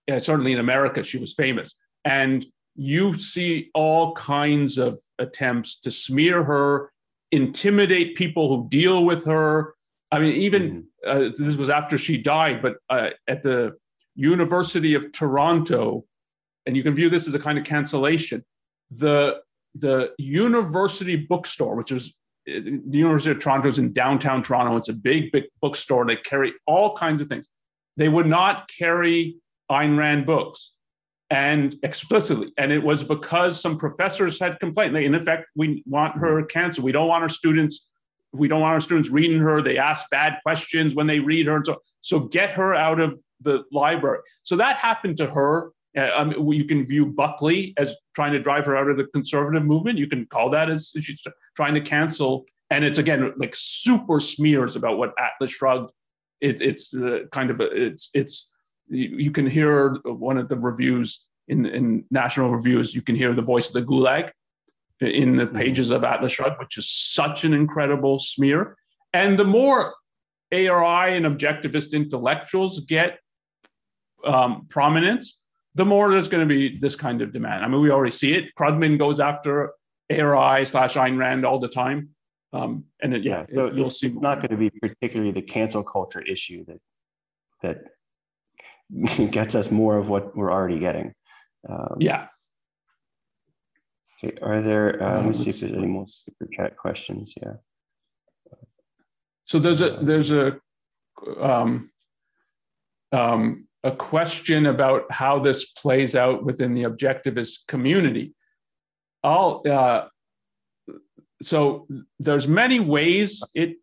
Yeah, certainly in America, she was famous. And you see all kinds of attempts to smear her, intimidate people who deal with her. I mean, even mm-hmm. uh, this was after she died, but uh, at the University of Toronto, and you can view this as a kind of cancellation. The the university bookstore, which is the University of Toronto is in downtown Toronto. It's a big, big bookstore. They carry all kinds of things. They would not carry Ayn Rand books and explicitly. And it was because some professors had complained. They, in effect, we want her canceled. We don't want our students. We don't want our students reading her. They ask bad questions when they read her, and so so get her out of the library. So that happened to her. Uh, um, you can view Buckley as trying to drive her out of the conservative movement. You can call that as she's trying to cancel. And it's again like super smears about what Atlas Shrugged. It, it's uh, kind of a, it's it's you can hear one of the reviews in in national reviews. You can hear the voice of the Gulag in the mm-hmm. pages of Atlas Shrugged, which is such an incredible smear. And the more ARI and objectivist intellectuals get um, prominence, the more there's going to be this kind of demand. I mean, we already see it. Krugman goes after ARI slash Ayn Rand all the time. Um, and it, yeah, so it, you'll see. not going to be particularly the cancel culture issue that that gets us more of what we're already getting. Um, yeah. Okay. Are there? Uh, let me see if there's any more super chat questions. Yeah. So there's a there's a um, um, a question about how this plays out within the objectivist community. I'll, uh, so there's many ways it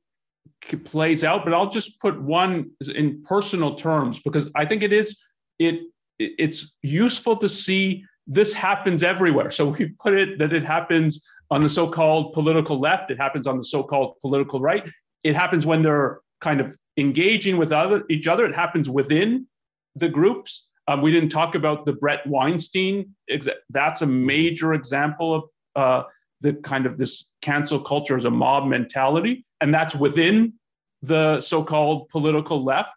plays out, but I'll just put one in personal terms because I think it is it it's useful to see this happens everywhere. So we put it that it happens on the so-called political left, it happens on the so-called political right. It happens when they're kind of engaging with other each other. It happens within the groups. Um, we didn't talk about the Bret Weinstein. That's a major example of uh, the kind of this cancel culture as a mob mentality, and that's within the so-called political left.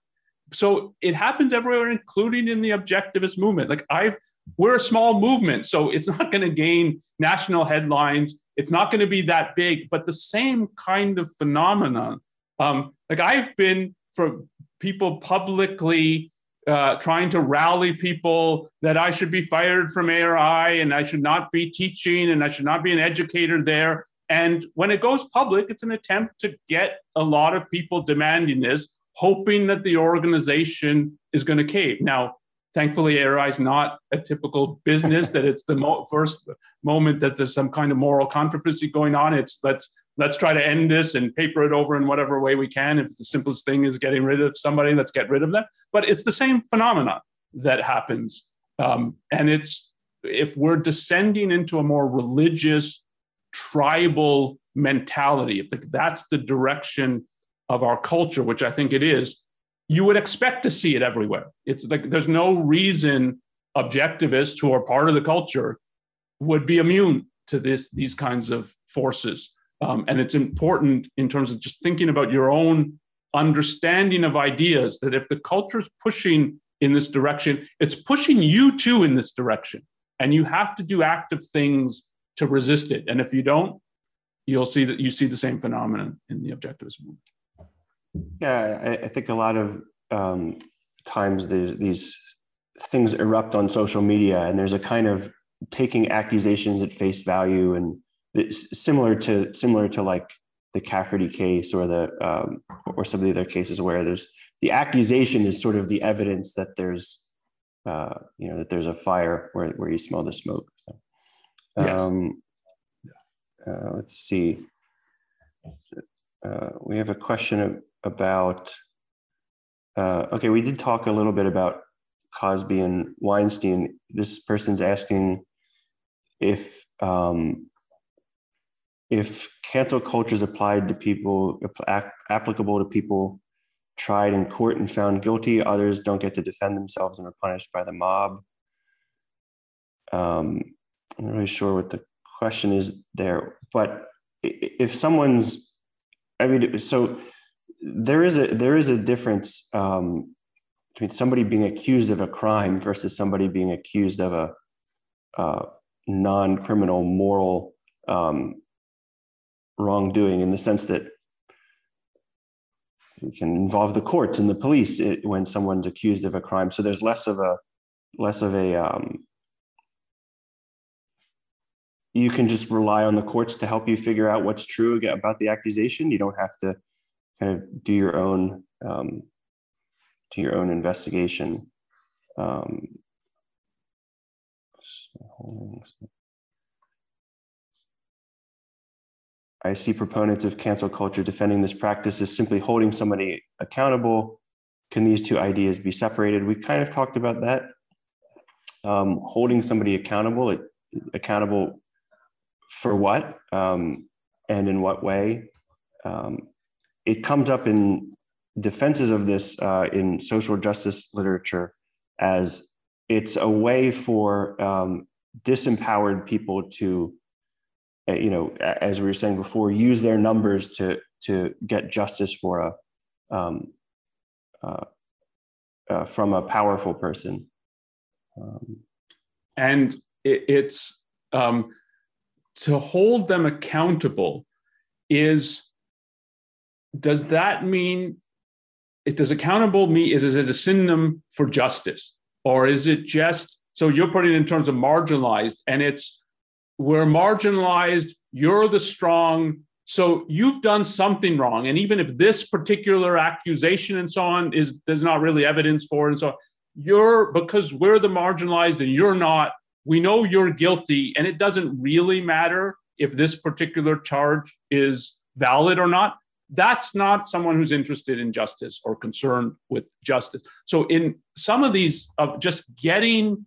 So it happens everywhere, including in the objectivist movement. Like I've, we're a small movement, so it's not going to gain national headlines. It's not going to be that big, but the same kind of phenomenon. Um, like I've been for people publicly uh, trying to rally people that I should be fired from ARI and I should not be teaching and I should not be an educator there. And when it goes public, it's an attempt to get a lot of people demanding this, hoping that the organization is going to cave. Now, thankfully, ARI is not a typical business that it's the mo- first moment that there's some kind of moral controversy going on. It's let's let's try to end this and paper it over in whatever way we can. If the simplest thing is getting rid of somebody, let's get rid of them. But it's the same phenomenon that happens. Um, and it's if we're descending into a more religious, tribal mentality, if that's the direction of our culture, which I think it is, you would expect to see it everywhere. It's like there's no reason objectivists who are part of the culture would be immune to this these kinds of forces. Um, and it's important in terms of just thinking about your own understanding of ideas that if the culture is pushing in this direction, it's pushing you too in this direction. And you have to do active things to resist it. And if you don't, you'll see that you see the same phenomenon in the objectivist movement. Yeah, I, I think a lot of um, times these things erupt on social media, and there's a kind of taking accusations at face value and it's similar to similar to like the Cafferty case or the um, or some of the other cases where there's the accusation is sort of the evidence that there's uh, you know that there's a fire where, where you smell the smoke. So, um, yes. uh, let's see. Uh, we have a question about. Uh, okay, we did talk a little bit about Cosby and Weinstein. This person's asking if um, if cancel culture is applied to people applicable to people tried in court and found guilty, others don't get to defend themselves and are punished by the mob. Um, I'm not really sure what the question is there, but if someone's, I mean, so there is a there is a difference um, between somebody being accused of a crime versus somebody being accused of a uh, non-criminal moral um, wrongdoing in the sense that it can involve the courts and the police it, when someone's accused of a crime. So there's less of a less of a um, you can just rely on the courts to help you figure out what's true about the accusation. You don't have to kind of do your own um, do your own investigation. Um, I see proponents of cancel culture defending this practice as simply holding somebody accountable. Can these two ideas be separated? We kind of talked about that. Um, holding somebody accountable, accountable for what um, and in what way? Um, it comes up in defenses of this uh, in social justice literature as it's a way for um, disempowered people to uh, you know, as we were saying before, use their numbers to to get justice for a um, uh, uh, from a powerful person. Um, and it, it's um, to hold them accountable is does that mean it does accountable mean is, is it a synonym for justice or is it just so you're putting in terms of marginalized and it's we're marginalized, you're the strong. So you've done something wrong. And even if this particular accusation and so on is there's not really evidence for it and so on, you're because we're the marginalized and you're not, we know you're guilty. And it doesn't really matter if this particular charge is valid or not. That's not someone who's interested in justice or concerned with justice. So in some of these of just getting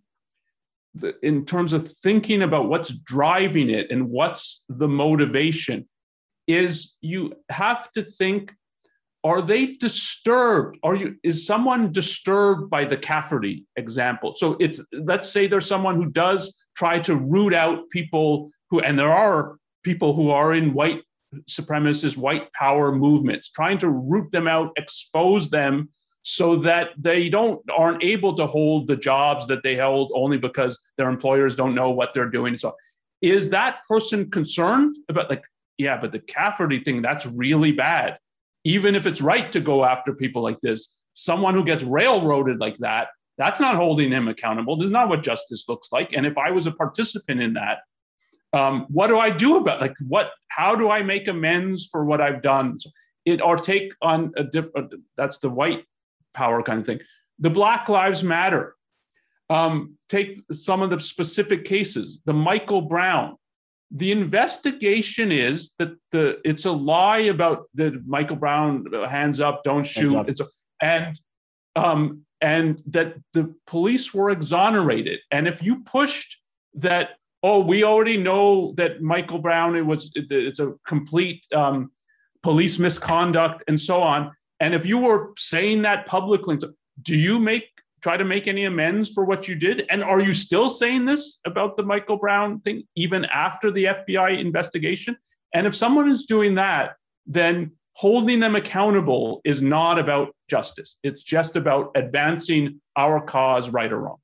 the, in terms of thinking about what's driving it and what's the motivation is you have to think are they disturbed are you is someone disturbed by the cafferty example so it's let's say there's someone who does try to root out people who and there are people who are in white supremacist white power movements trying to root them out expose them so that they don't aren't able to hold the jobs that they held only because their employers don't know what they're doing. So is that person concerned about like, yeah, but the Cafferty thing, that's really bad. Even if it's right to go after people like this, someone who gets railroaded like that, that's not holding him accountable. This is not what justice looks like. And if I was a participant in that, um, what do I do about like what? How do I make amends for what I've done? So It or take on a different. That's the white power kind of thing. The Black Lives Matter. Um, take some of the specific cases. The Michael Brown. The investigation is that the it's a lie about the Michael Brown uh, hands up, don't shoot. Up. It's a, and um, and that the police were exonerated. And if you pushed that, oh, we already know that Michael Brown it was it's a complete um, police misconduct and so on and if you were saying that publicly, do you make try to make any amends for what you did? And are you still saying this about the Michael Brown thing even after the FBI investigation? And if someone is doing that, then holding them accountable is not about justice. It's just about advancing our cause, right or wrong.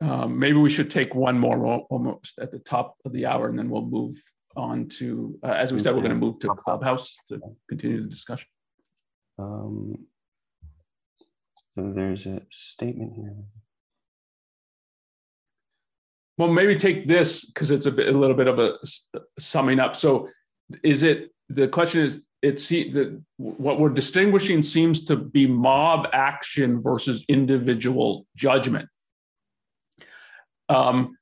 Um, maybe we should take one more almost at the top of the hour and then we'll move on to, uh, as we said, we're going to move to Clubhouse to continue the discussion. Um, so there's a statement here. well, maybe take this because it's a, bit, a little bit of a summing up. So, is it the question is it's that what we're distinguishing seems to be mob action versus individual judgment. Um,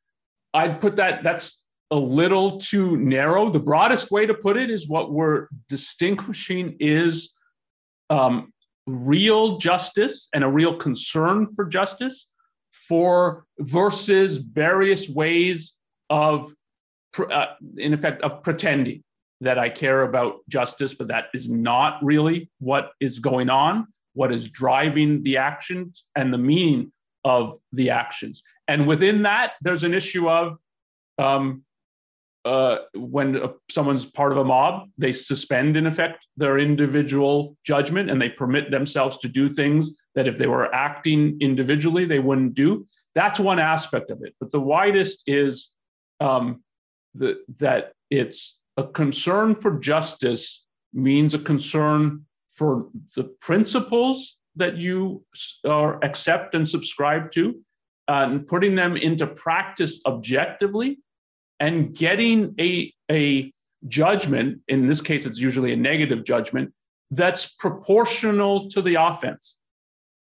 I'd put that that's a little too narrow. The broadest way to put it is what we're distinguishing is um, real justice and a real concern for justice for versus various ways of, uh, in effect, of pretending that I care about justice, but that is not really what is going on, what is driving the actions and the meaning of the actions. And within that, there's an issue of um, uh, when someone's part of a mob, they suspend, in effect, their individual judgment and they permit themselves to do things that if they were acting individually, they wouldn't do. That's one aspect of it. But the widest is um, the, that it's a concern for justice means a concern for the principles that you are, accept and subscribe to, uh, and putting them into practice objectively, and getting a, a judgment, in this case, it's usually a negative judgment, that's proportional to the offense,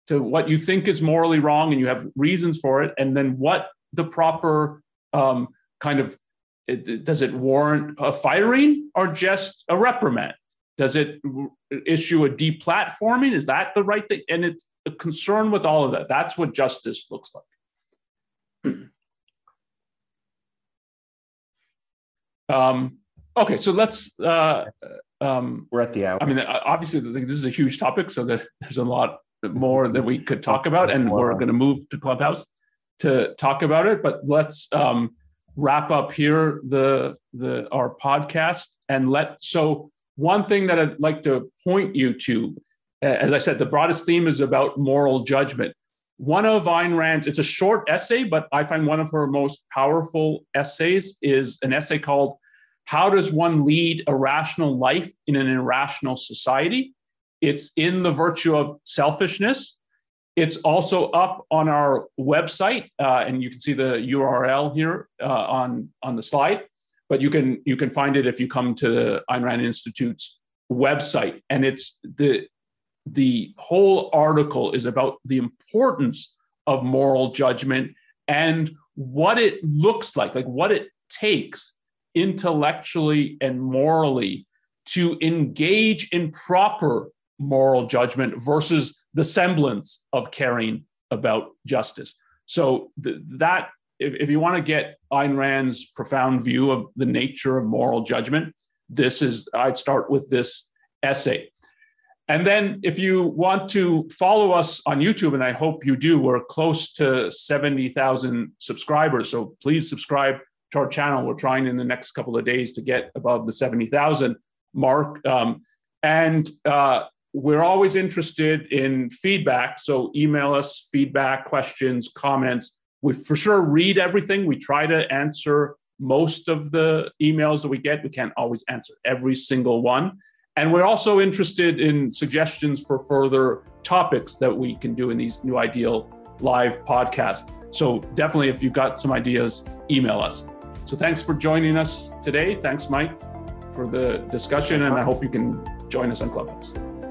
to what you think is morally wrong, and you have reasons for it, and then what the proper um, kind of does it warrant a firing or just a reprimand? Does it issue a deplatforming? Is that the right thing? And it's a concern with all of that. That's what justice looks like. um, okay, so let's. Uh, um, We're at the hour. I mean, obviously, this is a huge topic, so that there's a lot more that we could talk about, and we're going to move to Clubhouse to talk about it. But let's. Um, wrap up here the the our podcast and let so one thing that I'd like to point you to, as I said, the broadest theme is about moral judgment. One of Ayn Rand's, it's a short essay, but I find one of her most powerful essays is an essay called How Does One Lead a Rational Life in an Irrational Society? It's in the virtue of selfishness. It's also up on our website, uh, and you can see the URL here uh, on on the slide. But you can you can find it if you come to the Ayn Rand Institute's website, and it's the the whole article is about the importance of moral judgment and what it looks like, like what it takes intellectually and morally to engage in proper moral judgment versus the semblance of caring about justice. So th- that if, if you want to get Ayn Rand's profound view of the nature of moral judgment, this is I'd start with this essay. And then if you want to follow us on YouTube, and I hope you do, we're close to 70,000 subscribers. So please subscribe to our channel. We're trying in the next couple of days to get above the 70,000 mark. Um, and uh, we're always interested in feedback. So email us feedback, questions, comments. We for sure read everything. We try to answer most of the emails that we get. We can't always answer every single one. And we're also interested in suggestions for further topics that we can do in these New Ideal live podcasts. So definitely, if you've got some ideas, email us. So thanks for joining us today. Thanks, Mike, for the discussion. And I hope you can join us on Clubhouse.